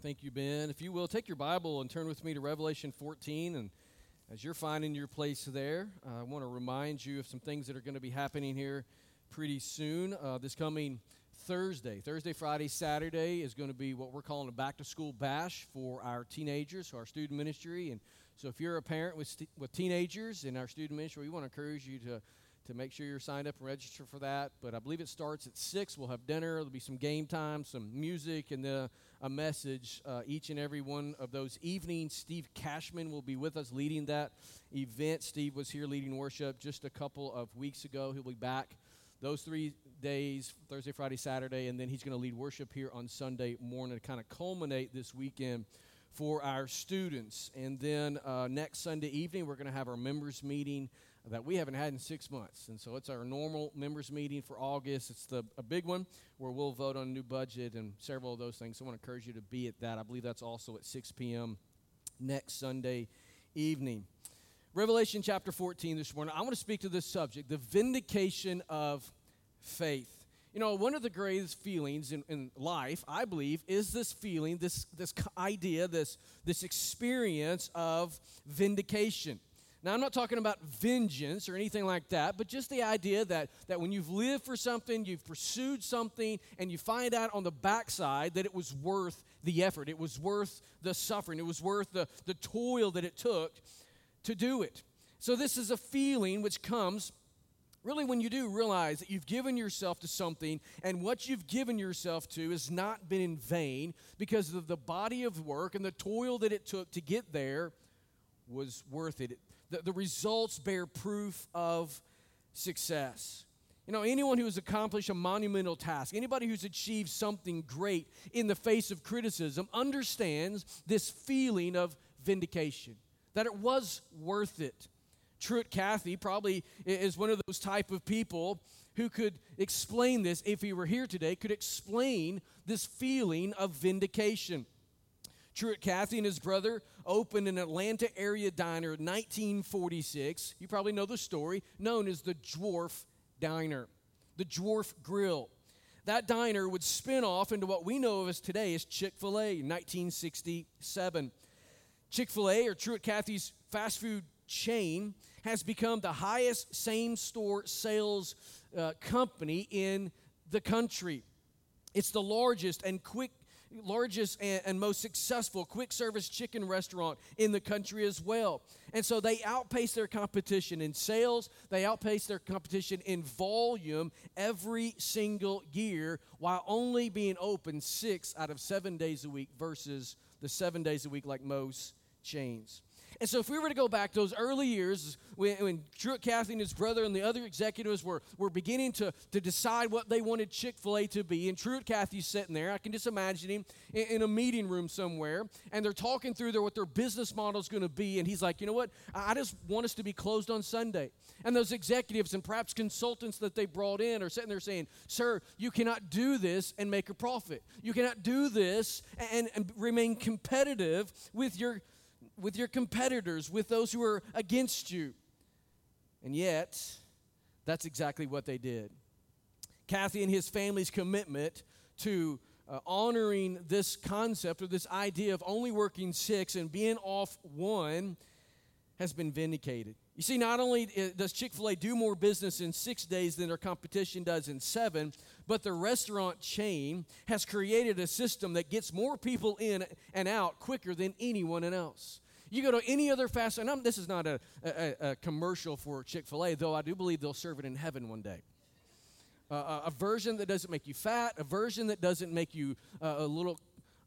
Thank you, Ben. If you will, take your Bible and turn with me to Revelation 14. And as you're finding your place there, uh, I want to remind you of some things that are going to be happening here pretty soon. Uh, this coming Thursday, Thursday, Friday, Saturday is going to be what we're calling a back to school bash for our teenagers, our student ministry. And so if you're a parent with, st- with teenagers in our student ministry, we want to encourage you to to make sure you're signed up and register for that. But I believe it starts at 6. We'll have dinner. There'll be some game time, some music, and then a message uh, each and every one of those evenings. Steve Cashman will be with us leading that event. Steve was here leading worship just a couple of weeks ago. He'll be back those three days Thursday, Friday, Saturday, and then he's going to lead worship here on Sunday morning to kind of culminate this weekend for our students. And then uh, next Sunday evening, we're going to have our members meeting that we haven't had in six months. And so it's our normal members meeting for August. It's the, a big one where we'll vote on a new budget and several of those things. So I want to encourage you to be at that. I believe that's also at 6 p.m. next Sunday evening. Revelation chapter 14 this morning. I want to speak to this subject the vindication of faith. You know, one of the greatest feelings in, in life, I believe, is this feeling, this, this idea, this, this experience of vindication. Now, I'm not talking about vengeance or anything like that, but just the idea that, that when you've lived for something, you've pursued something, and you find out on the backside that it was worth the effort, it was worth the suffering, it was worth the, the toil that it took to do it. So, this is a feeling which comes really when you do realize that you've given yourself to something and what you've given yourself to has not been in vain because of the body of work and the toil that it took to get there was worth it the, the results bear proof of success. You know, anyone who has accomplished a monumental task, anybody who's achieved something great in the face of criticism, understands this feeling of vindication, that it was worth it. Truett Cathy probably is one of those type of people who could explain this if he were here today, could explain this feeling of vindication. Truett Cathy and his brother opened an Atlanta area diner in 1946. You probably know the story, known as the Dwarf Diner, the Dwarf Grill. That diner would spin off into what we know of as today as Chick fil A in 1967. Chick fil A, or Truett Cathy's fast food chain, has become the highest same store sales uh, company in the country. It's the largest and quick largest and, and, most successful quick service chicken restaurant in the country as well. And so they outpace their competition in sales, they outpace their competition in volume every single year while only being open six out of seven days a week versus the seven days a week like most chains. And so, if we were to go back those early years when, when Truett Cathy and his brother and the other executives were, were beginning to, to decide what they wanted Chick fil A to be, and Truett Cathy's sitting there, I can just imagine him in, in a meeting room somewhere, and they're talking through their, what their business model is going to be. And he's like, you know what? I just want us to be closed on Sunday. And those executives and perhaps consultants that they brought in are sitting there saying, Sir, you cannot do this and make a profit. You cannot do this and, and remain competitive with your with your competitors, with those who are against you. And yet, that's exactly what they did. Cathy and his family's commitment to uh, honoring this concept or this idea of only working six and being off one has been vindicated. You see, not only uh, does Chick fil A do more business in six days than their competition does in seven, but the restaurant chain has created a system that gets more people in and out quicker than anyone else. You go to any other fast and I'm, this is not a, a, a commercial for Chick fil A, though I do believe they'll serve it in heaven one day. Uh, a version that doesn't make you fat, a version that doesn't make you uh, a little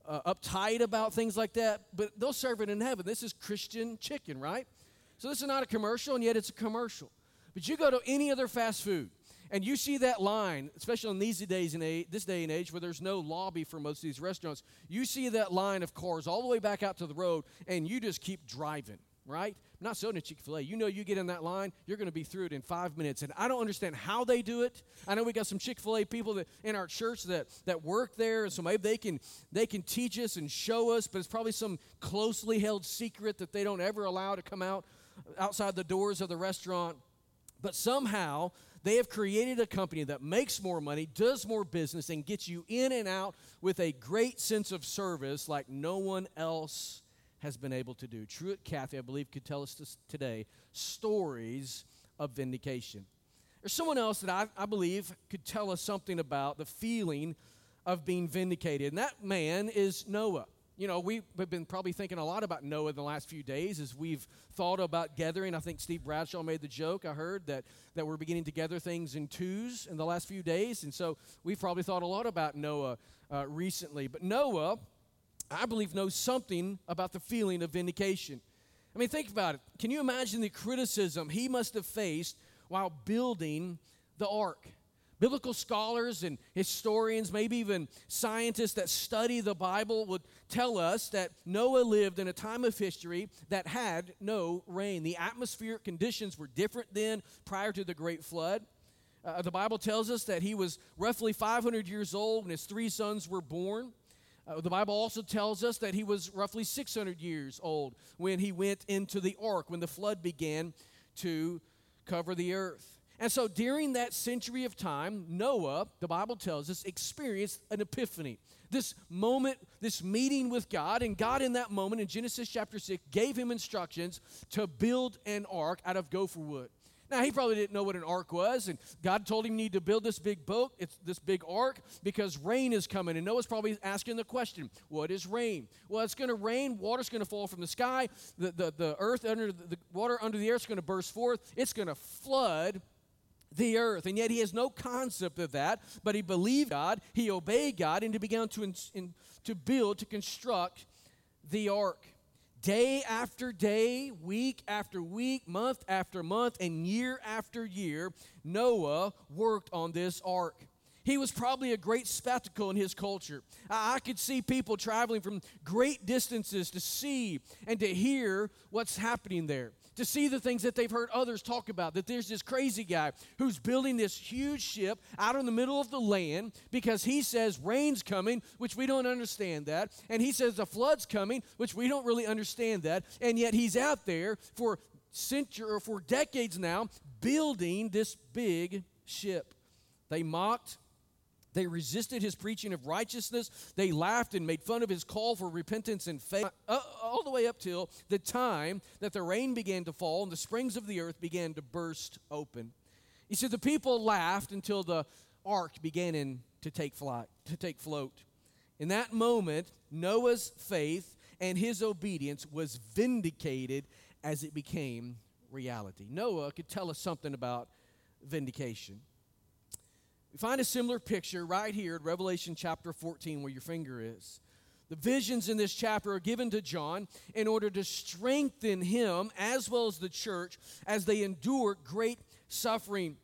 uh, uptight about things like that, but they'll serve it in heaven. This is Christian chicken, right? So this is not a commercial, and yet it's a commercial. But you go to any other fast food, and you see that line, especially in these days and this day and age where there's no lobby for most of these restaurants, you see that line of cars all the way back out to the road, and you just keep driving, right? Not so in Chick fil A. You know, you get in that line, you're going to be through it in five minutes. And I don't understand how they do it. I know we got some Chick fil A people that, in our church that, that work there, and so maybe they can, they can teach us and show us, but it's probably some closely held secret that they don't ever allow to come out outside the doors of the restaurant. But somehow They have created a company that makes more money, does more business, and gets you in and out with a great sense of service like no one else has been able to do. Truett Cathy, I believe, could tell us this today stories of vindication. There's someone else that I, I believe could tell us something about the feeling of being vindicated, and that man is Noah. You know, we've been probably thinking a lot about Noah in the last few days as we've thought about gathering. I think Steve Bradshaw made the joke, I heard, that, that we're beginning to gather things in twos in the last few days. And so we've probably thought a lot about Noah uh, recently. But Noah, I believe, knows something about the feeling of vindication. I mean, think about it. Can you imagine the criticism he must have faced while building the ark? Biblical scholars and historians, maybe even scientists that study the Bible, would tell us that Noah lived in a time of history that had no rain. The atmospheric conditions were different then, prior to the Great Flood. Uh, the Bible tells us that he was roughly 500 years old when his three sons were born. Uh, the Bible also tells us that he was roughly 600 years old when he went into the ark, when the flood began to cover the earth. And so during that century of time, Noah, the Bible tells us, experienced an epiphany. This moment, this meeting with God, and God in that moment in Genesis chapter 6 gave him instructions to build an ark out of gopher wood. Now, he probably didn't know what an ark was, and God told him, you need to build this big boat, it's this big ark, because rain is coming. And Noah's probably asking the question, what is rain? Well, it's going to rain, water's going to fall from the sky, the, the, the earth under the, the water under the earth is going to burst forth, it's going to flood the earth. And yet he has no concept of that, but he believed God, he obeyed God, and he began to, in, in, to build, to construct the ark. Day after day, week after week, month after month, and year after year, Noah worked on this ark. He was probably a great spectacle in his culture. I, I could see people traveling from great distances to see and to hear what's happening there to see the things that they've heard others talk about. That there's this crazy guy who's building this huge ship out in the middle of the land because he says rain's coming, which we don't understand that. And he says the flood's coming, which we don't really understand that. And yet he's out there for century or for decades now building this big ship. They mocked they resisted his preaching of righteousness. They laughed and made fun of his call for repentance and faith, uh, all the way up till the time that the rain began to fall and the springs of the earth began to burst open. He said the people laughed until the ark began in, to take flight, to take float. In that moment, Noah's faith and his obedience was vindicated as it became reality. Noah could tell us something about vindication. We find a similar picture right here in Revelation chapter 14, where your finger is. The visions in this chapter are given to John in order to strengthen him as well as the church as they endure great suffering.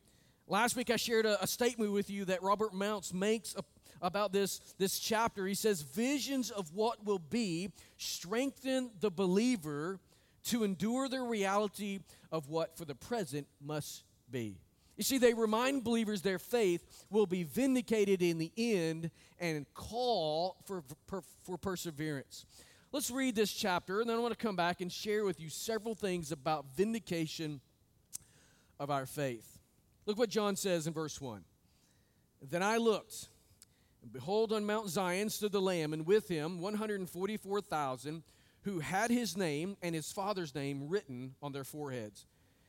Last week I shared a, a statement with you that Robert Mounce makes a, about this, this chapter. He says, Visions of what will be strengthen the believer to endure the reality of what for the present must be. You see, they remind believers their faith will be vindicated in the end and call for, for, for perseverance. Let's read this chapter, and then I want to come back and share with you several things about vindication of our faith. Look what John says in verse 1. Then I looked, and behold, on Mount Zion stood the Lamb, and with him 144,000 who had his name and his father's name written on their foreheads.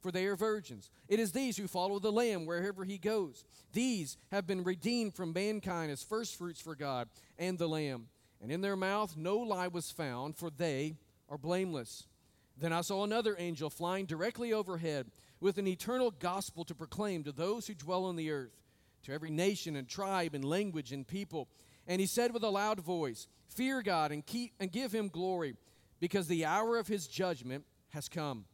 for they are virgins. It is these who follow the Lamb wherever he goes. These have been redeemed from mankind as firstfruits for God and the Lamb. And in their mouth no lie was found, for they are blameless. Then I saw another angel flying directly overhead with an eternal gospel to proclaim to those who dwell on the earth, to every nation and tribe and language and people. And he said with a loud voice, Fear God and keep and give him glory, because the hour of his judgment has come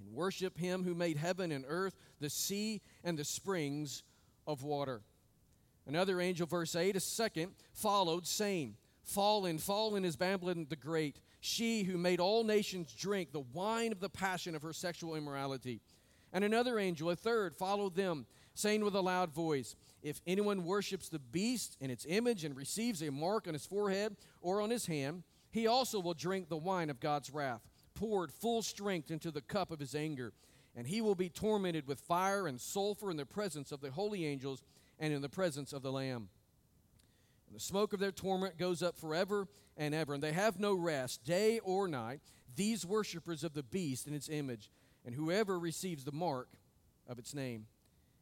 and worship him who made heaven and earth, the sea, and the springs of water. Another angel, verse 8, a second, followed, saying, Fallen, fallen is Babylon the Great, she who made all nations drink the wine of the passion of her sexual immorality. And another angel, a third, followed them, saying with a loud voice, If anyone worships the beast in its image and receives a mark on his forehead or on his hand, he also will drink the wine of God's wrath, poured full strength into the cup of his anger. And he will be tormented with fire and sulfur in the presence of the holy angels and in the presence of the Lamb. And the smoke of their torment goes up forever and ever, and they have no rest, day or night, these worshippers of the beast and its image, and whoever receives the mark of its name.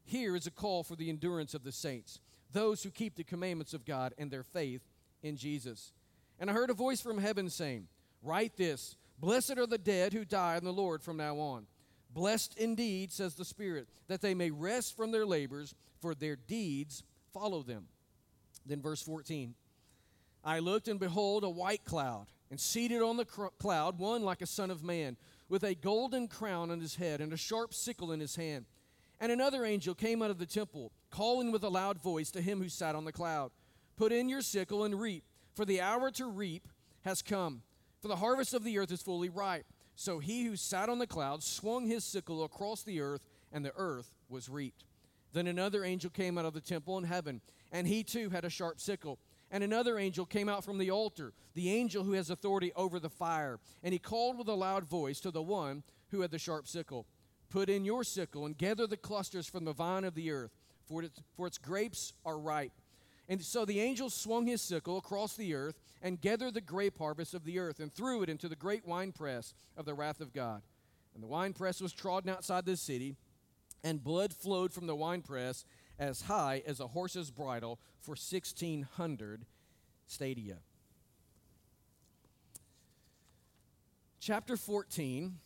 Here is a call for the endurance of the saints, those who keep the commandments of God and their faith in Jesus. And I heard a voice from heaven saying, Write this Blessed are the dead who die in the Lord from now on. Blessed indeed, says the Spirit, that they may rest from their labors, for their deeds follow them. Then, verse 14 I looked, and behold, a white cloud, and seated on the cloud, one like a son of man, with a golden crown on his head, and a sharp sickle in his hand. And another angel came out of the temple, calling with a loud voice to him who sat on the cloud Put in your sickle and reap, for the hour to reap has come, for the harvest of the earth is fully ripe. So he who sat on the cloud swung his sickle across the earth, and the earth was reaped. Then another angel came out of the temple in heaven, and he too had a sharp sickle. And another angel came out from the altar, the angel who has authority over the fire. And he called with a loud voice to the one who had the sharp sickle Put in your sickle and gather the clusters from the vine of the earth, for its, for its grapes are ripe. And so the angel swung his sickle across the earth and gathered the grape harvest of the earth and threw it into the great winepress of the wrath of God. And the winepress was trodden outside the city, and blood flowed from the winepress as high as a horse's bridle for 1,600 stadia. Chapter 14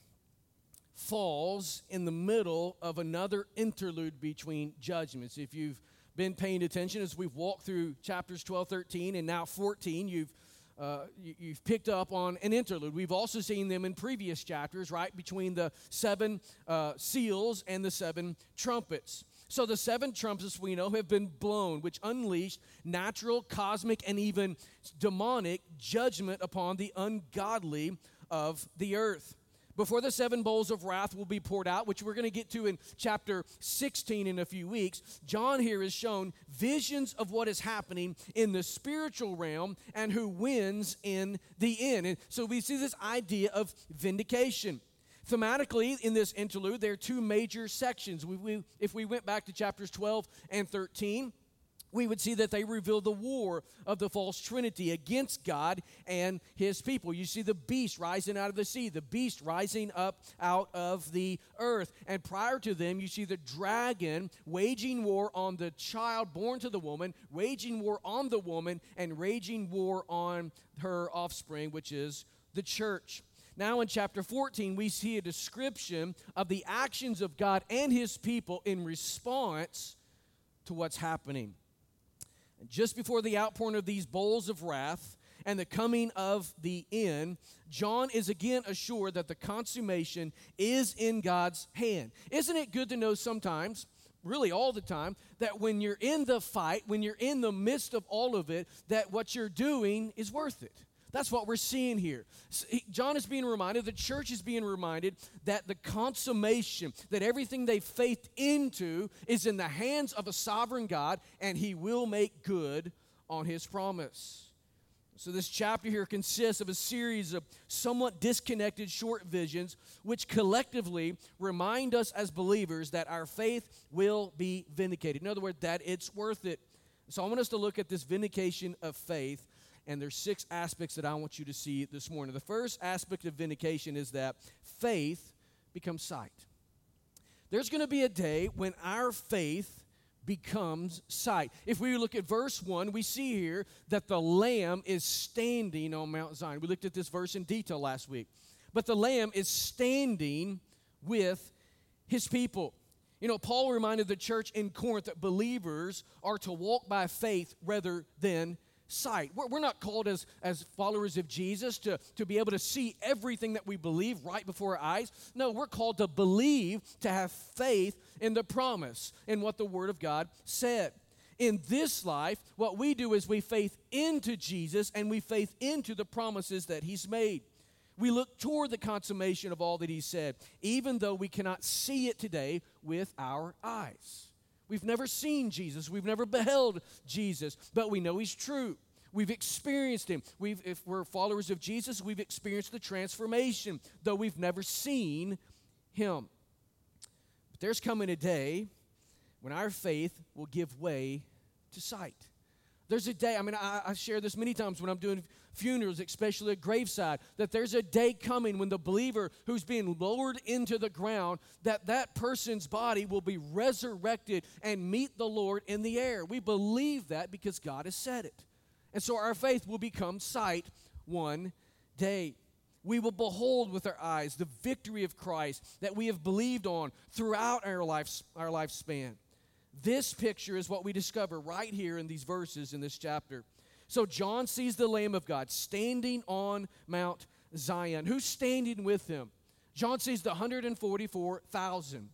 falls in the middle of another interlude between judgments. If you've been paying attention as we've walked through chapters 12, 13, and now 14, you've uh, you, have picked up on an interlude. We've also seen them in previous chapters, right, between the seven uh, seals and the seven trumpets. So the seven trumpets we know have been blown, which unleashed natural, cosmic, and even demonic judgment upon the ungodly of the earth before the seven bowls of wrath will be poured out, which we're going to get to in chapter 16 in a few weeks, John here is shown visions of what is happening in the spiritual realm and who wins in the end. And so we see this idea of vindication. Thematically, in this interlude, there are two major sections. We, we, if we went back to chapters 12 and 13, we would see that they reveal the war of the false trinity against God and his people. You see the beast rising out of the sea, the beast rising up out of the earth. And prior to them, you see the dragon waging war on the child born to the woman, waging war on the woman, and raging war on her offspring, which is the church. Now, in chapter 14, we see a description of the actions of God and his people in response to what's happening. Just before the outpouring of these bowls of wrath and the coming of the end, John is again assured that the consummation is in God's hand. Isn't it good to know sometimes? Really, all the time, that when you're in the fight, when you're in the midst of all of it, that what you're doing is worth it. That's what we're seeing here. John is being reminded, the church is being reminded that the consummation, that everything they faith into is in the hands of a sovereign God, and he will make good on his promise. So, this chapter here consists of a series of somewhat disconnected short visions, which collectively remind us as believers that our faith will be vindicated. In other words, that it's worth it. So, I want us to look at this vindication of faith and there's six aspects that I want you to see this morning. The first aspect of vindication is that faith becomes sight. There's going to be a day when our faith becomes sight. If we look at verse 1, we see here that the Lamb is standing on Mount Zion. We looked at this verse in detail last week. But the Lamb is standing with his people. You know, Paul reminded the church in Corinth that believers are to walk by faith rather than sight. We're, we're not called as, as followers of Jesus to, to be able to see everything that we believe right before our eyes. No, we're called to believe, to have faith in the promise, in what the Word of God said. in this life, what we do is we faith into Jesus and we faith into the promises that He's made. We look toward the consummation of all that He said, even though we cannot see it today with our eyes. We've never seen Jesus, we've never beheld Jesus, but we know He's true. We've experienced Him. We've, if we're followers of Jesus, we've experienced the transformation, though we've never seen Him. But there's coming a day when our faith will give way to sight. There's a day, I mean, I, I, share this many times when I'm doing funerals, especially at graveside, that there's a day coming when the believer who's being lowered into the ground, that that person's body will be resurrected and meet the Lord in the air. We believe that because God has said it. And so our faith will become sight one day. We will behold with our eyes the victory of Christ that we have believed on throughout our, life, our lifespan. This picture is what we discover right here in these verses in this chapter. So John sees the Lamb of God standing on Mount Zion. Who's standing with him? John sees the 144,000.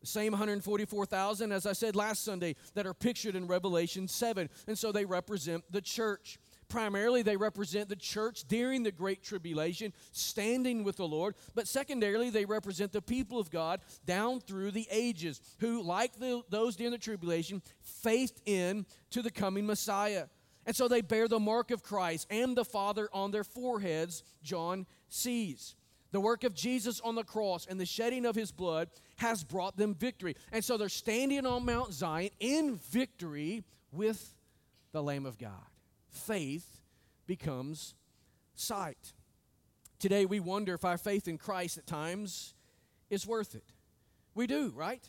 The same 144,000, as I said last Sunday, that are pictured in Revelation 7. And so they represent the church. Primarily, they represent the church during the Great Tribulation, standing with the Lord. But secondarily, they represent the people of God down through the ages, who, like the, those during the tribulation, faced in to the coming Messiah. And so they bear the mark of Christ and the Father on their foreheads, John sees. The work of Jesus on the cross and the shedding of his blood has brought them victory. And so they're standing on Mount Zion in victory with the Lamb of God faith becomes sight. Today, we wonder if our faith in Christ at times is worth it. We do, right?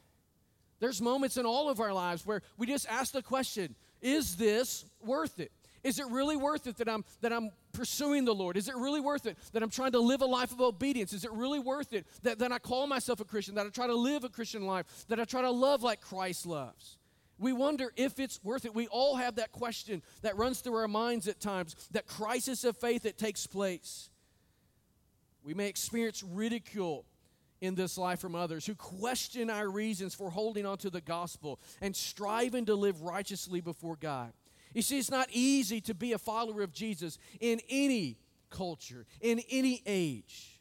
There's moments in all of our lives where we just ask the question Is this worth it? Is it really worth it that I'm, that I'm pursuing the Lord? Is it really worth it that I'm trying to live a life of obedience? Is it really worth it that, that I call myself a Christian, that I try to live a Christian life, that I try to love like Christ loves? We wonder if it's worth it. We all have that question that runs through our minds at times, that crisis of faith that takes place. We may experience ridicule in this life from others who question our reasons for holding on to the gospel and striving to live righteously before God. You see, it's not easy to be a follower of Jesus in any culture, in any age.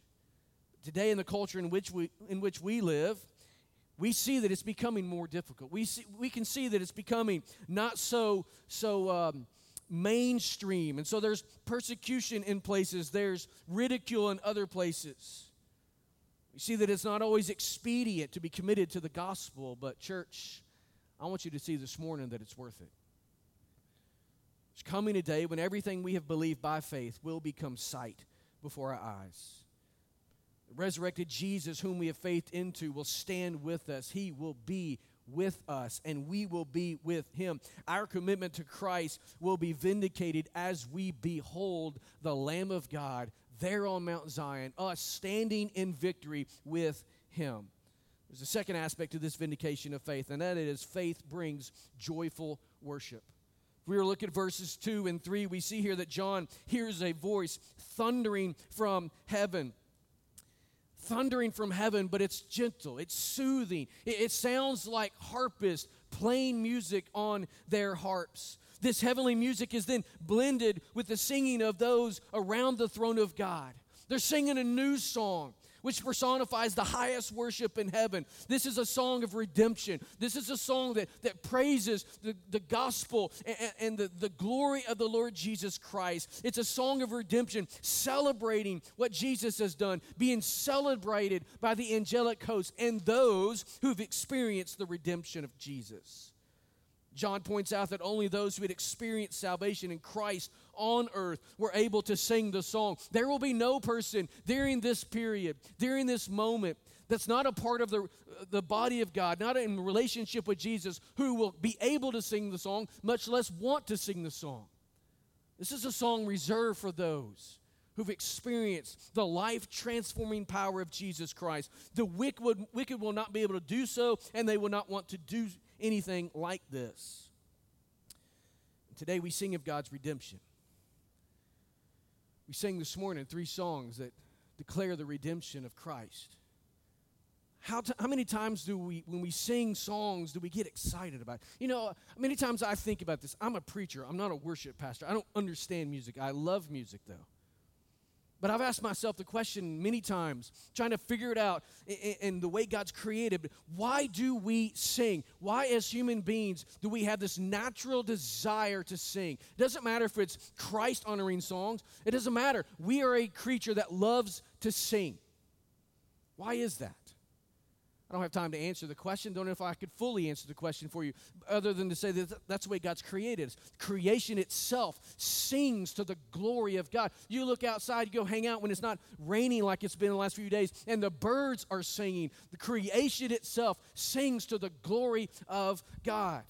Today, in the culture in which we, in which we live, we see that it's becoming more difficult. We, see, we can see that it's becoming not so, so um, mainstream. And so there's persecution in places, there's ridicule in other places. We see that it's not always expedient to be committed to the gospel, but, church, I want you to see this morning that it's worth it. There's coming a day when everything we have believed by faith will become sight before our eyes resurrected Jesus, whom we have faith into, will stand with us. He will be with us, and we will be with him. Our commitment to Christ will be vindicated as we behold the Lamb of God there on Mount Zion, us standing in victory with him. There's a second aspect to this vindication of faith, and that is faith brings joyful worship. If we were looking at verses 2 and 3, we see here that John hears a voice thundering from heaven thundering from heaven, but it's gentle, it's soothing. It, it sounds like harpists playing music on their harps. This heavenly music is then blended with the singing of those around the throne of God. They're singing a new song which personifies the highest worship in heaven. This is a song of redemption. This is a song that, that praises the, the gospel and, and the, the glory of the Lord Jesus Christ. It's a song of redemption, celebrating what Jesus has done, being celebrated by the angelic host and those who've experienced the redemption of Jesus. John points out that only those who had experienced salvation in Christ on earth were able to sing the song. There will be no person during this period, during this moment, that's not a part of the, the body of God, not in relationship with Jesus, who will be able to sing the song, much less want to sing the song. This is a song reserved for those who've experienced the life transforming power of Jesus Christ. The wicked, wicked will not be able to do so, and they will not want to do anything like this. Today we sing of God's redemption. We sang this morning three songs that declare the redemption of Christ. how, t- how many times do we, when we sing songs, do we get excited about it? You know, many times I think about this. I'm a preacher, I'm not a worship pastor. I don't understand music. I love music, though. But I've asked myself the question many times, trying to figure it out in, the way God's created. Why do we sing? Why, as human beings, do we have this natural desire to sing? It doesn't matter if it's Christ honoring songs, it doesn't matter. We are a creature that loves to sing. Why is that? I don't have time to answer the question. Don't know if I could fully answer the question for you, other than to say that that's the way God's created us. Creation itself sings to the glory of God. You look outside, you go hang out when it's not raining like it's been the last few days, and the birds are singing. The creation itself sings to the glory of God.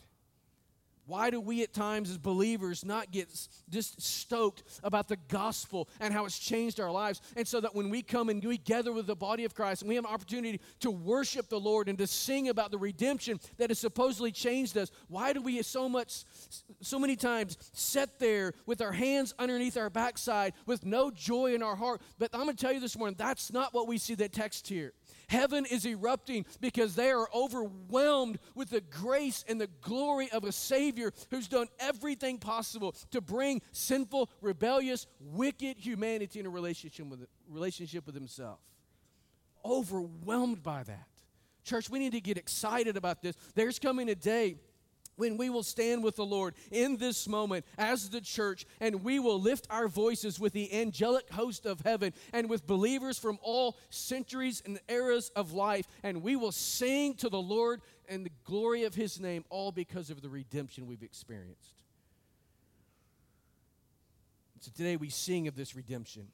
Why do we at times as believers not get just stoked about the gospel and how it's changed our lives? And so that when we come and we gather with the body of Christ and we have an opportunity to worship the Lord and to sing about the redemption that has supposedly changed us, why do we so much, so many times sit there with our hands underneath our backside with no joy in our heart? But I'm going to tell you this morning, that's not what we see that text here. Heaven is erupting because they are overwhelmed with the grace and the glory of a Savior who's done everything possible to bring sinful, rebellious, wicked humanity in a relationship with, relationship with Himself. Overwhelmed by that. Church, we need to get excited about this. There's coming a day when we will stand with the Lord in this moment as the church and we will lift our voices with the angelic host of heaven and with believers from all centuries and eras of life and we will sing to the Lord and the glory of his name all because of the redemption we've experienced. So today we sing of this redemption.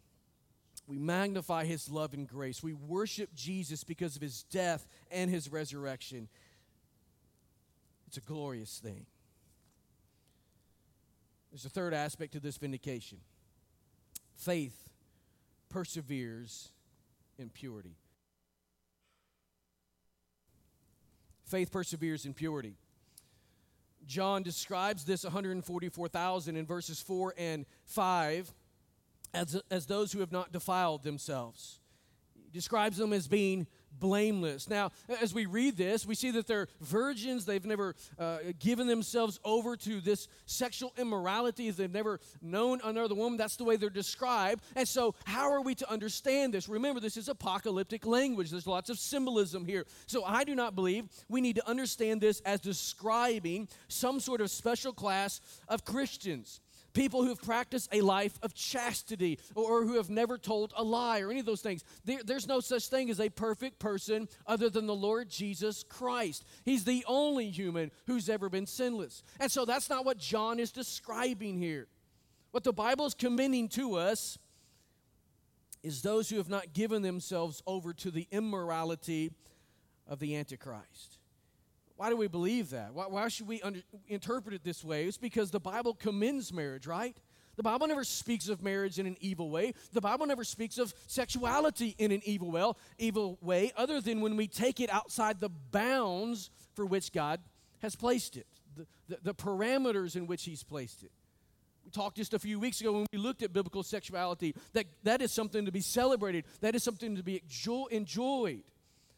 We magnify his love and grace. We worship Jesus because of his death and his resurrection. It's a glorious thing. There's a third aspect to this vindication faith perseveres in purity. Faith perseveres in purity. John describes this 144,000 in verses 4 and 5 as, as those who have not defiled themselves. He describes them as being blameless. Now, as we read this, we see that they're virgins. They've never uh, given themselves over to this sexual immorality. They've never known another woman. That's the way they're described. And so, how are we to understand this? Remember, this is apocalyptic language. There's lots of symbolism here. So, I do not believe we need to understand this as describing some sort of special class of Christians people who've practiced a life of chastity or who have never told a lie or any of those things. There, there's no such thing as a perfect person other than the Lord Jesus Christ. He's the only human who's ever been sinless. And so that's not what John is describing here. What the Bible is commending to us is those who have not given themselves over to the immorality of the Antichrist. Why do we believe that? Why, why should we under, interpret it this way? It's because the Bible commends marriage, right? The Bible never speaks of marriage in an evil way. The Bible never speaks of sexuality in an evil way, evil way other than when we take it outside the bounds for which God has placed it, the, the, the parameters in which He's placed it. We talked just a few weeks ago when we looked at biblical sexuality that that is something to be celebrated, that is something to be enjoyed.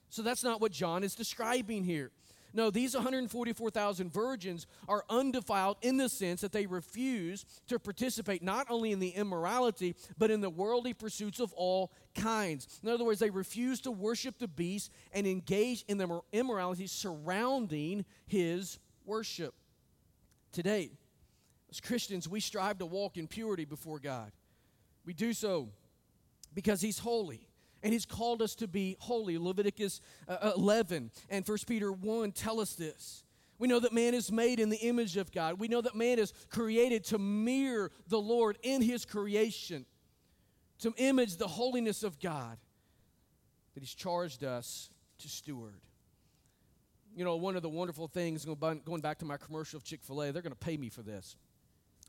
So that's not what John is describing here. No, these 144,000 virgins are undefiled in the sense that they refuse to participate not only in the immorality, but in the worldly pursuits of all kinds. In other words, they refuse to worship the beast and engage in the immorality surrounding his worship. Today, as Christians, we strive to walk in purity before God. We do so because he's holy and he's called us to be holy. Leviticus uh, 11 and 1 Peter 1 tell us this. We know that man is made in the image of God. We know that man is created to mirror the Lord in his creation, to image the holiness of God that he's charged us to steward. You know, one of the wonderful things, going back to my commercial of Chick fil A, they're going to pay me for this.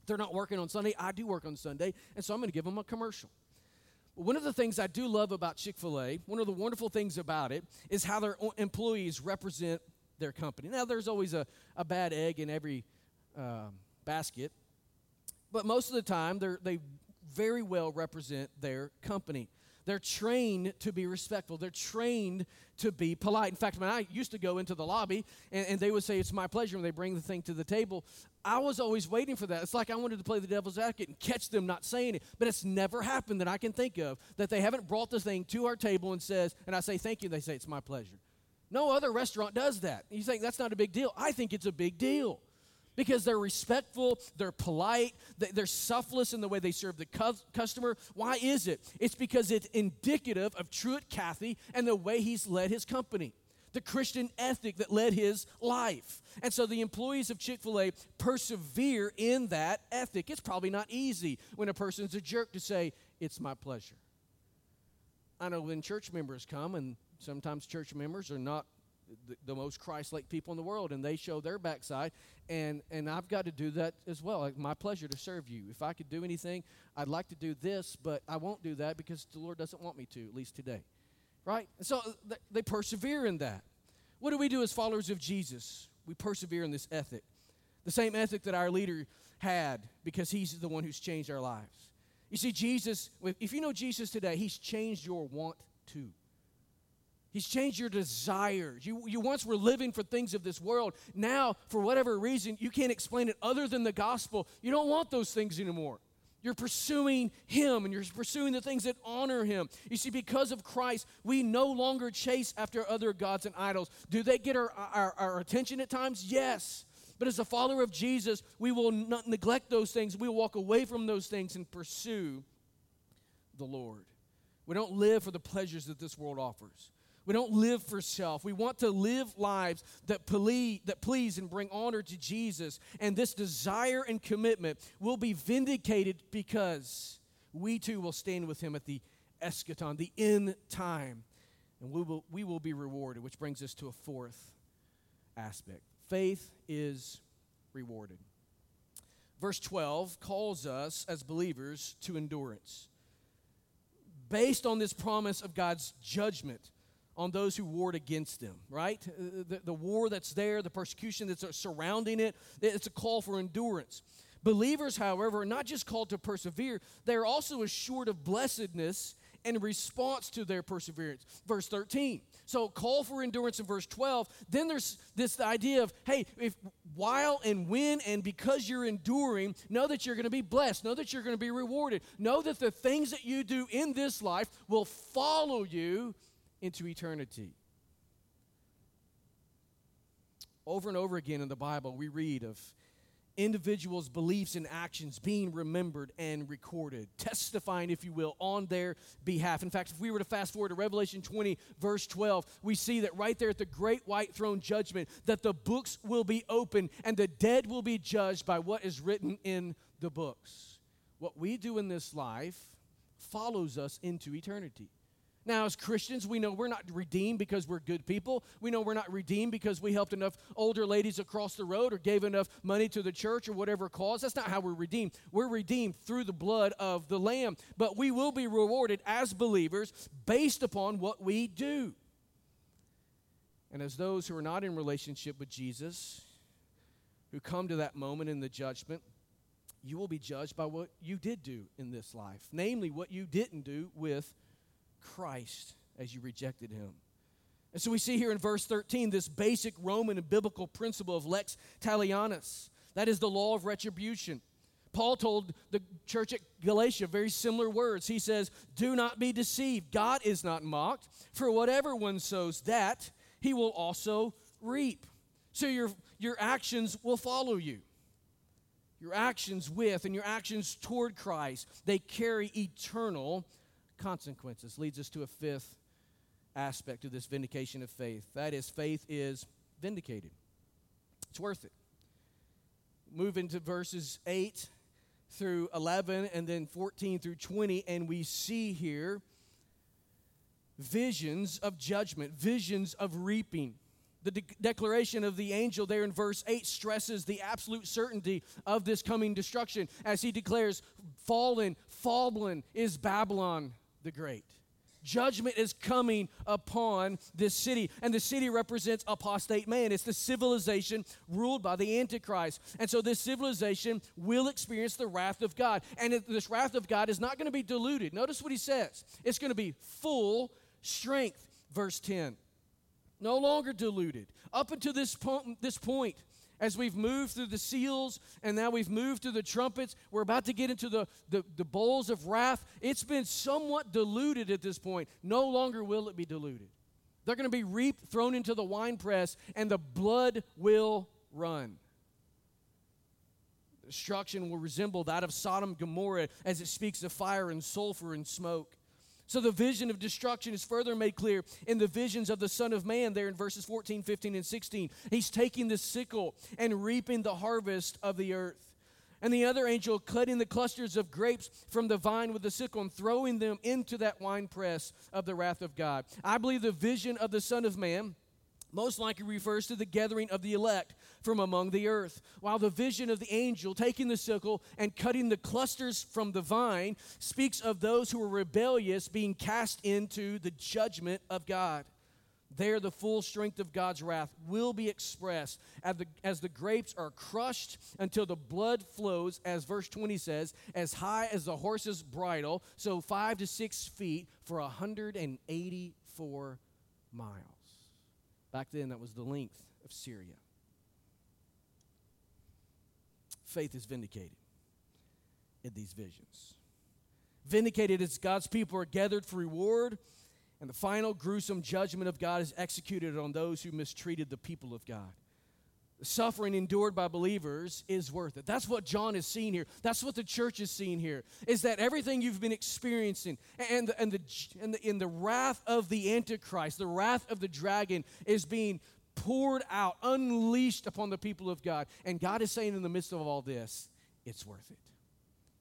They're not working on Sunday. I do work on Sunday, and so I'm going to give them a commercial. One of the things I do love about Chick fil A, one of the wonderful things about it, is how their employees represent their company. Now, there's always a, a bad egg in every um, basket, but most of the time, they very well represent their company. They're trained to be respectful. They're trained to be polite. In fact, when I used to go into the lobby and, and, they would say, It's my pleasure, when they bring the thing to the table, I was always waiting for that. It's like I wanted to play the devil's advocate and catch them not saying it. But it's never happened that I can think of that they haven't brought the thing to our table and says, and I say, Thank you. They say, It's my pleasure. No other restaurant does that. You think that's not a big deal. I think it's a big deal because they're respectful, they're polite, they're selfless in the way they serve the customer. Why is it? It's because it's indicative of Truett Cathy and the way he's led his company, the Christian ethic that led his life. And so the employees of Chick fil A persevere in that ethic. It's probably not easy when a person's a jerk to say, It's my pleasure. I know when church members come, and sometimes church members are not the, the most Christ-like people in the world, and they show their backside, and and I've got to do that as well. Like my pleasure to serve you. If I could do anything, I'd like to do this, but I won't do that because the Lord doesn't want me to, at least today, right? And so uh, th- they persevere in that. What do we do as followers of Jesus? We persevere in this ethic, the same ethic that our leader had, because he's the one who's changed our lives. You see, Jesus. If you know Jesus today, He's changed your want to. He's changed your desires. You, you once were living for things of this world. Now, for whatever reason, you can't explain it other than the gospel. You don't want those things anymore. You're pursuing Him and you're pursuing the things that honor Him. You see, because of Christ, we no longer chase after other gods and idols. Do they get our, our, our attention at times? Yes. But as a follower of Jesus, we will not neglect those things. We will walk away from those things and pursue the Lord. We don't live for the pleasures that this world offers. We don't live for self. We want to live lives that please, that please and bring honor to Jesus. And this desire and commitment will be vindicated because we too will stand with him at the eschaton, the end time. And we will, we will be rewarded, which brings us to a fourth aspect. Faith is rewarded. Verse 12 calls us as believers to endurance. Based on this promise of God's judgment on those who warred against them, right? Uh, the, the war that's there, the persecution that's surrounding it, it's a call for endurance. Believers, however, are not just called to persevere, they're also assured of blessedness in response to their perseverance. Verse 13. So call for endurance in verse 12. Then there's this idea of, hey, if while and when and because you're enduring, know that you're going to be blessed. Know that you're going to be rewarded. Know that the things that you do in this life will follow you into eternity. Over and over again in the Bible, we read of individuals' beliefs and actions being remembered and recorded, testifying, if you will, on their behalf. In fact, if we were to fast forward to Revelation 20, verse 12, we see that right there at the great white throne judgment, that the books will be opened and the dead will be judged by what is written in the books. What we do in this life follows us into eternity. Now, as Christians, we know we're not redeemed because we're good people. We know we're not redeemed because we helped enough older ladies across the road or gave enough money to the church or whatever cause. That's not how we're redeemed. We're redeemed through the blood of the Lamb. But we will be rewarded as believers based upon what we do. And as those who are not in relationship with Jesus, who come to that moment in the judgment, you will be judged by what you did do in this life, namely what you didn't do with Christ as you rejected him. And so we see here in verse 13 this basic Roman and biblical principle of lex talionis. That is the law of retribution. Paul told the church at Galatia very similar words. He says, Do not be deceived. God is not mocked. For whatever one sows, that he will also reap. So your, your actions will follow you. Your actions with and your actions toward Christ, they carry eternal consequences. Leads us to a fifth aspect of this vindication of faith. That is, faith is vindicated. It's worth it. Move into verses 8 through 11 and then 14 through 20, and we see here visions of judgment, visions of reaping. The de- declaration of the angel there in verse 8 stresses the absolute certainty of this coming destruction as he declares, Fallen, fallen is Babylon the Great. Judgment is coming upon this city, and the city represents apostate man. It's the civilization ruled by the Antichrist. And so this civilization will experience the wrath of God. And this wrath of God is not going to be diluted. Notice what he says it's going to be full strength. Verse 10. No longer diluted. Up until this, po- this point, as we've moved through the seals and now we've moved through the trumpets, we're about to get into the, the, the, bowls of wrath. It's been somewhat diluted at this point. No longer will it be diluted. They're going to be reaped, thrown into the winepress, and the blood will run. Destruction will resemble that of Sodom and Gomorrah as it speaks of fire and sulfur and smoke. So the vision of destruction is further made clear in the visions of the Son of Man there in verses 14, 15, and 16. He's taking the sickle and reaping the harvest of the earth. And the other angel cutting the clusters of grapes from the vine with the sickle and throwing them into that winepress of the wrath of God. I believe the vision of the Son of Man most likely refers to the gathering of the elect from among the earth, while the vision of the angel taking the sickle and cutting the clusters from the vine speaks of those who are rebellious being cast into the judgment of God. There, the full strength of God's wrath will be expressed as the, as the grapes are crushed until the blood flows, as verse 20 says, as high as the horse's bridle, so five to six feet for 184 miles. Back then, that was the length of Syria. Faith is vindicated in these visions. Vindicated as God's people are gathered for reward, and the final gruesome judgment of God is executed on those who mistreated the people of God. The suffering endured by believers is worth it. That's what John is seeing here. That's what the church is seeing here. Is that everything you've been experiencing and the, and the, and the, in the wrath of the Antichrist, the wrath of the dragon is being poured out, unleashed upon the people of God. And God is saying in the midst of all this, it's worth it.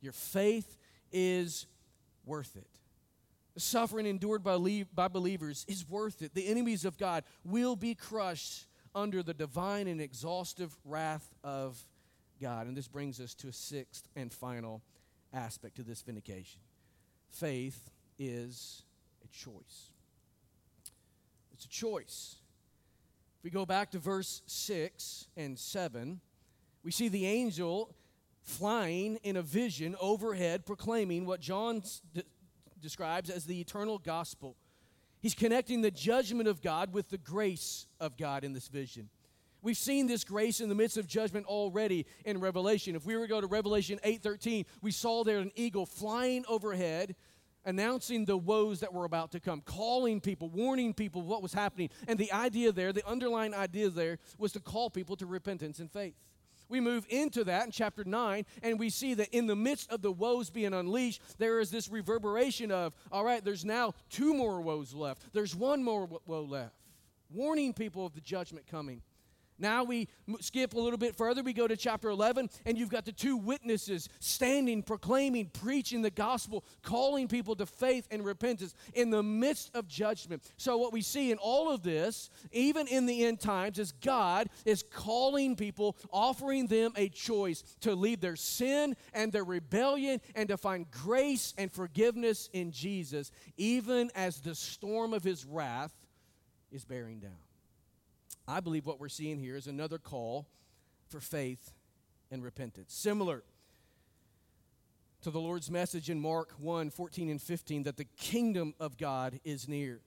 Your faith is worth it. The suffering endured by, by believers is worth it. The enemies of God will be crushed under the divine and exhaustive wrath of God. And this brings us to a sixth and final aspect to this vindication faith is a choice. It's a choice. We go back to verse 6 and 7, we see the angel flying in a vision overhead, proclaiming what John describes as the eternal gospel. He's connecting the judgment of God with the grace of God in this vision. We've seen this grace in the midst of judgment already in Revelation. If we were to go to Revelation 8:13, we saw there an eagle flying overhead announcing the woes that were about to come, calling people, warning people what was happening. And the idea there, the underlying idea there was to call people to repentance and faith. We move into that in chapter 9, and we see that in the midst of the woes being unleashed, there is this reverberation of, all right, there's now two more woes left. There's one more woe left, warning people of the judgment coming. Now we skip a little bit further. We go to chapter 11, and you've got the two witnesses standing, proclaiming, preaching the gospel, calling people to faith and repentance in the midst of judgment. So, what we see in all of this, even in the end times, is God is calling people, offering them a choice to leave their sin and their rebellion and to find grace and forgiveness in Jesus, even as the storm of his wrath is bearing down. I believe what we're seeing here is another call for faith and repentance. Similar to the Lord's message in Mark 1 14 and 15 that the kingdom of God is near.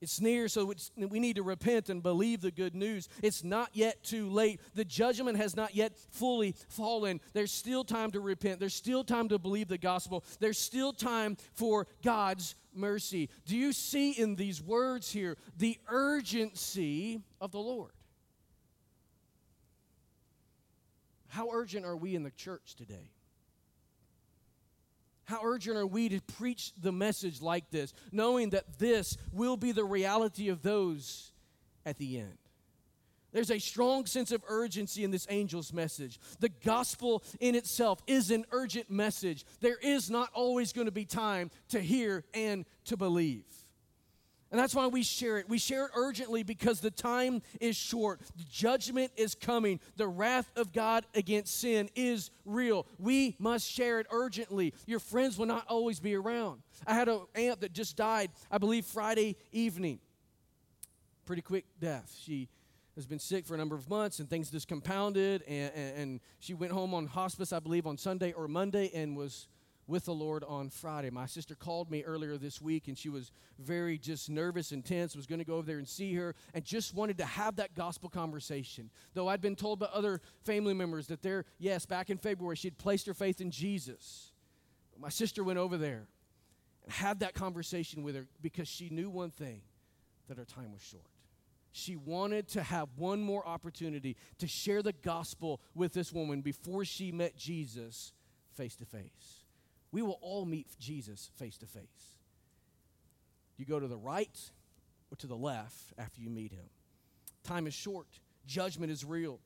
It's near, so it's, we need to repent and believe the good news. It's not yet too late. The judgment has not yet fully fallen. There's still time to repent. There's still time to believe the gospel. There's still time for God's mercy. Do you see in these words here the urgency of the Lord? How urgent are we in the church today? How urgent are we to preach the message like this, knowing that this will be the reality of those at the end? There's a strong sense of urgency in this angel's message. The gospel in itself is an urgent message. There is not always going to be time to hear and to believe. And that's why we share it. We share it urgently because the time is short. The judgment is coming. The wrath of God against sin is real. We must share it urgently. Your friends will not always be around. I had an aunt that just died, I believe, Friday evening. Pretty quick death. She has been sick for a number of months and things just compounded. And, and, and she went home on hospice, I believe, on Sunday or Monday and was with the Lord on Friday. My sister called me earlier this week and she was very just nervous and tense, was going to go over there and see her and just wanted to have that gospel conversation. Though I'd been told by other family members that they're, yes, back in February, she'd placed her faith in Jesus. But my sister went over there and had that conversation with her because she knew one thing that her time was short. She wanted to have one more opportunity to share the gospel with this woman before she met Jesus face to face. We will all meet Jesus face to face. You go to the right or to the left after you meet him. Time is short, judgment is real.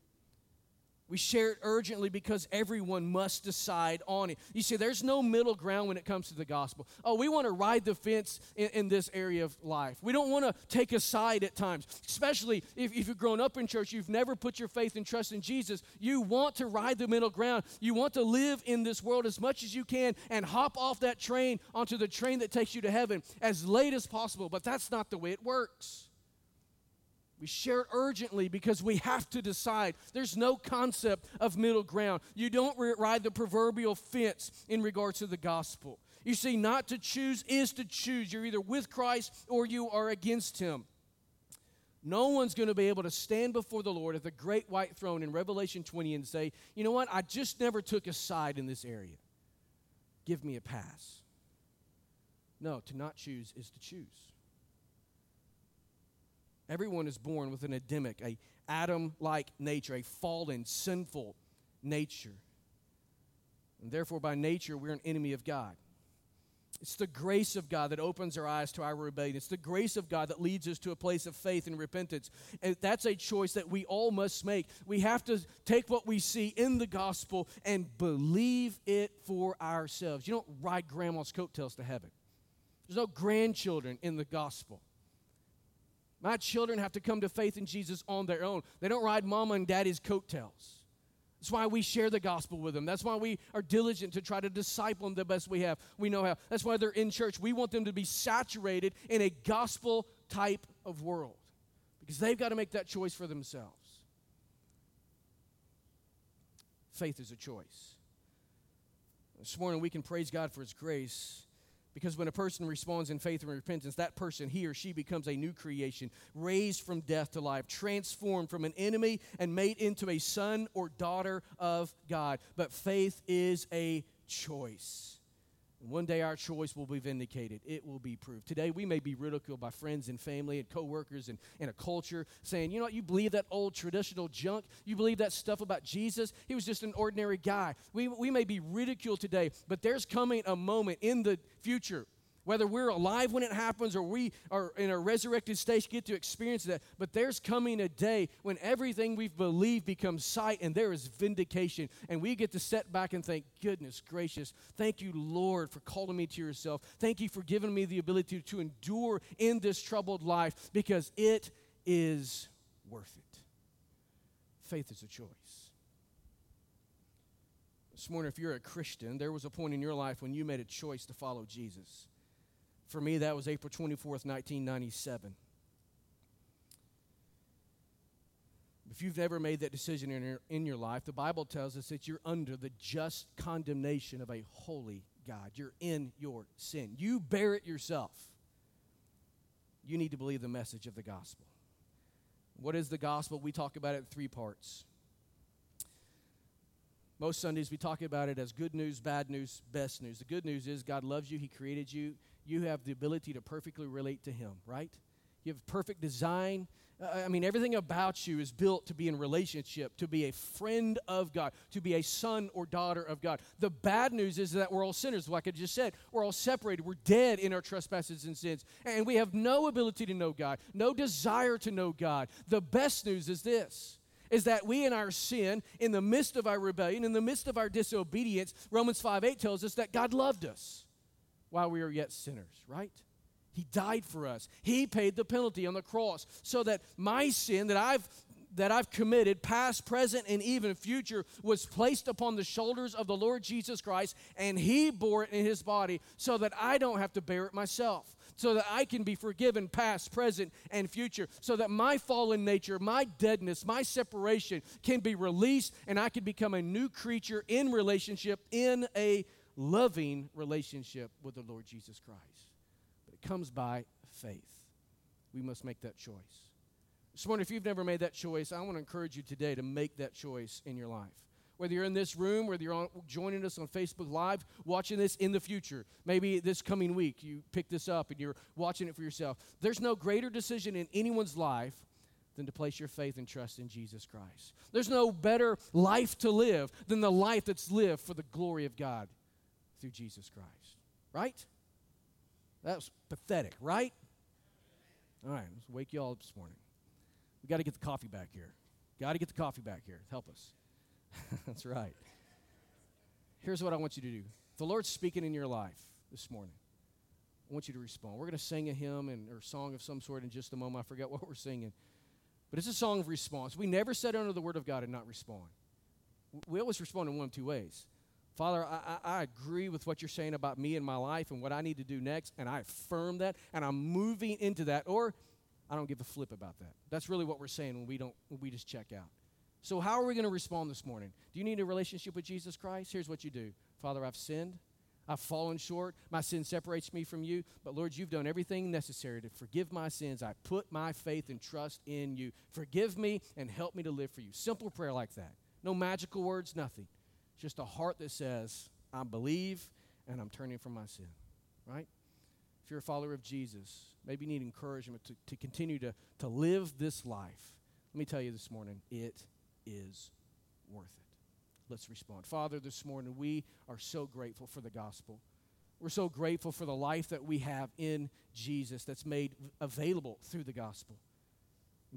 We share it urgently because everyone must decide on it. You see, there's no middle ground when it comes to the gospel. Oh, we want to ride the fence in, in this area of life. We don't want to take a side at times, especially if, if you've grown up in church, you've never put your faith and trust in Jesus. You want to ride the middle ground. You want to live in this world as much as you can and hop off that train onto the train that takes you to heaven as late as possible. But that's not the way it works. We share it urgently because we have to decide. There's no concept of middle ground. You don't ride the proverbial fence in regards to the gospel. You see, not to choose is to choose. You're either with Christ or you are against him. No one's going to be able to stand before the Lord at the great white throne in Revelation 20 and say, you know what, I just never took a side in this area. Give me a pass. No, to not choose is to choose. Everyone is born with an Adamic, a Adam-like nature, a fallen, sinful nature. And therefore, by nature, we're an enemy of God. It's the grace of God that opens our eyes to our rebellion. It's the grace of God that leads us to a place of faith and repentance. And that's a choice that we all must make. We have to take what we see in the gospel and believe it for ourselves. You don't ride grandma's coattails to heaven, there's no grandchildren in the gospel. My children have to come to faith in Jesus on their own. They don't ride mama and daddy's coattails. That's why we share the gospel with them. That's why we are diligent to try to disciple them the best we have. We know how. That's why they're in church. We want them to be saturated in a gospel type of world because they've got to make that choice for themselves. Faith is a choice. This morning we can praise God for His grace because when a person responds in faith and repentance, that person, he or she, becomes a new creation, raised from death to life, transformed from an enemy and made into a son or daughter of God. But faith is a choice. One day our choice will be vindicated. It will be proved. Today we may be ridiculed by friends and family and coworkers and, and a culture saying, you know what, you believe that old traditional junk? You believe that stuff about Jesus? He was just an ordinary guy. We, we may be ridiculed today, but there's coming a moment in the future whether we're alive when it happens or we are in a resurrected state get to experience that. But there's coming a day when everything we've believed becomes sight and there is vindication. And we get to sit back and think, goodness gracious, thank you, Lord, for calling me to yourself. Thank you for giving me the ability to endure in this troubled life because it is worth it. Faith is a choice. This morning, if you're a Christian, there was a point in your life when you made a choice to follow Jesus. For me, that was April 24th, 1997. If you've never made that decision in your, in your life, the Bible tells us that you're under the just condemnation of a holy God. You're in your sin. You bear it yourself. You need to believe the message of the gospel. What is the gospel? We talk about it in three parts. Most Sundays we talk about it as good news, bad news, best news. The good news is God loves you, He created you, you have the ability to perfectly relate to Him, right? You have perfect design. Uh, I mean, everything about you is built to be in relationship, to be a friend of God, to be a son or daughter of God. The bad news is that we're all sinners, like I just said. We're all separated. We're dead in our trespasses and sins. And we have no ability to know God, no desire to know God. The best news is this is that we in our sin, in the midst of our rebellion, in the midst of our disobedience, Romans 5 8 tells us that God loved us while we are yet sinners, right? He died for us. He paid the penalty on the cross so that my sin that I've that I've committed, past, present, and even future, was placed upon the shoulders of the Lord Jesus Christ, and He bore it in His body so that I don't have to bear it myself so that I can be forgiven past, present, and future, so that my fallen nature, my deadness, my separation can be released and I can become a new creature in relationship, in a loving relationship with the Lord Jesus Christ. But it comes by faith. We must make that choice. This morning, if you've never made that choice, I want to encourage you today to make that choice in your life whether you're in this room, whether you're on, joining us on Facebook Live, watching this in the future, maybe this coming week, you pick this up and you're watching it for yourself. There's no greater decision in anyone's life than to place your faith and trust in Jesus Christ. There's no better life to live than the life that's lived for the glory of God through Jesus Christ. Right? That was pathetic, right? All right, let's wake you all up this morning. We got to get the coffee back here. Got to get the coffee back here. Help us. That's right. Here's what I want you to do. the Lord's speaking in your life this morning, I want you to respond. We're going to sing a hymn and, or song of some sort in just a moment. I forget what we're singing. But it's a song of response. We never sit under the Word of God and not respond. We always respond in one of two ways. Father, I, I, agree with what you're saying about me and my life and what I need to do next, and I affirm that, and I'm moving into that. Or I don't give a flip about that. That's really what we're saying when we don't when we just check out. So, how are we going to respond this morning? Do you need a relationship with Jesus Christ? Here's what you do Father, I've sinned. I've fallen short. My sin separates me from you. But Lord, you've done everything necessary to forgive my sins. I put my faith and trust in you. Forgive me and help me to live for you. Simple prayer like that. No magical words, nothing. Just a heart that says, I believe and I'm turning from my sin. Right? If you're a follower of Jesus, maybe you need encouragement to, to continue to, to live this life. Let me tell you this morning, it is worth it. Let's respond. Father, this morning we are so grateful for the gospel. We're so grateful for the life that we have in Jesus that's made available through the gospel.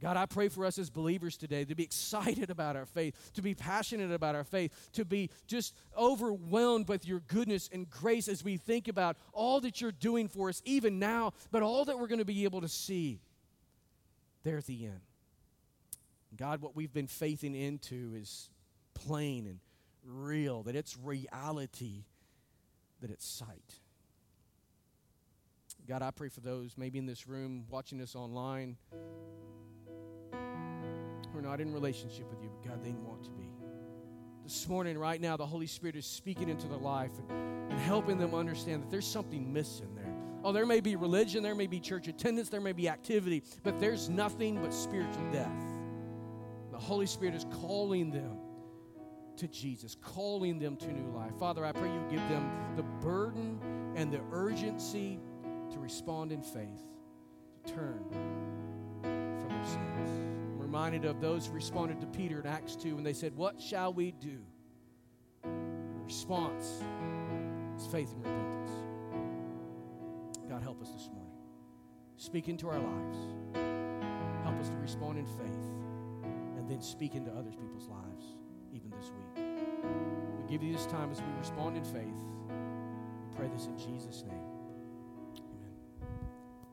God, I pray for us as believers today to be excited about our faith, to be passionate about our faith, to be just overwhelmed with your goodness and grace as we think about all that you're doing for us, even now, but all that we're going to be able to see there at the end. God, what we've been faithing into is plain and real, that it's reality, that it's sight. God, I pray for those maybe in this room, watching this online, who are not in relationship with you, but God, they want to be. This morning, right now, the Holy Spirit is speaking into their life and, and helping them understand that there's something missing there. Oh, there may be religion, there may be church attendance, there may be activity, but there's nothing but spiritual death. The Holy Spirit is calling them to Jesus, calling them to new life. Father, I pray you give them the burden and the urgency to respond in faith, to turn from their sins. Reminded of those who responded to Peter in Acts 2 when they said, What shall we do? The response is faith and repentance. God, help us this morning. Speak into our lives. Help us to respond in faith and then speak into other people's lives even this week. We give you this time as we respond in faith. We pray this in Jesus' name.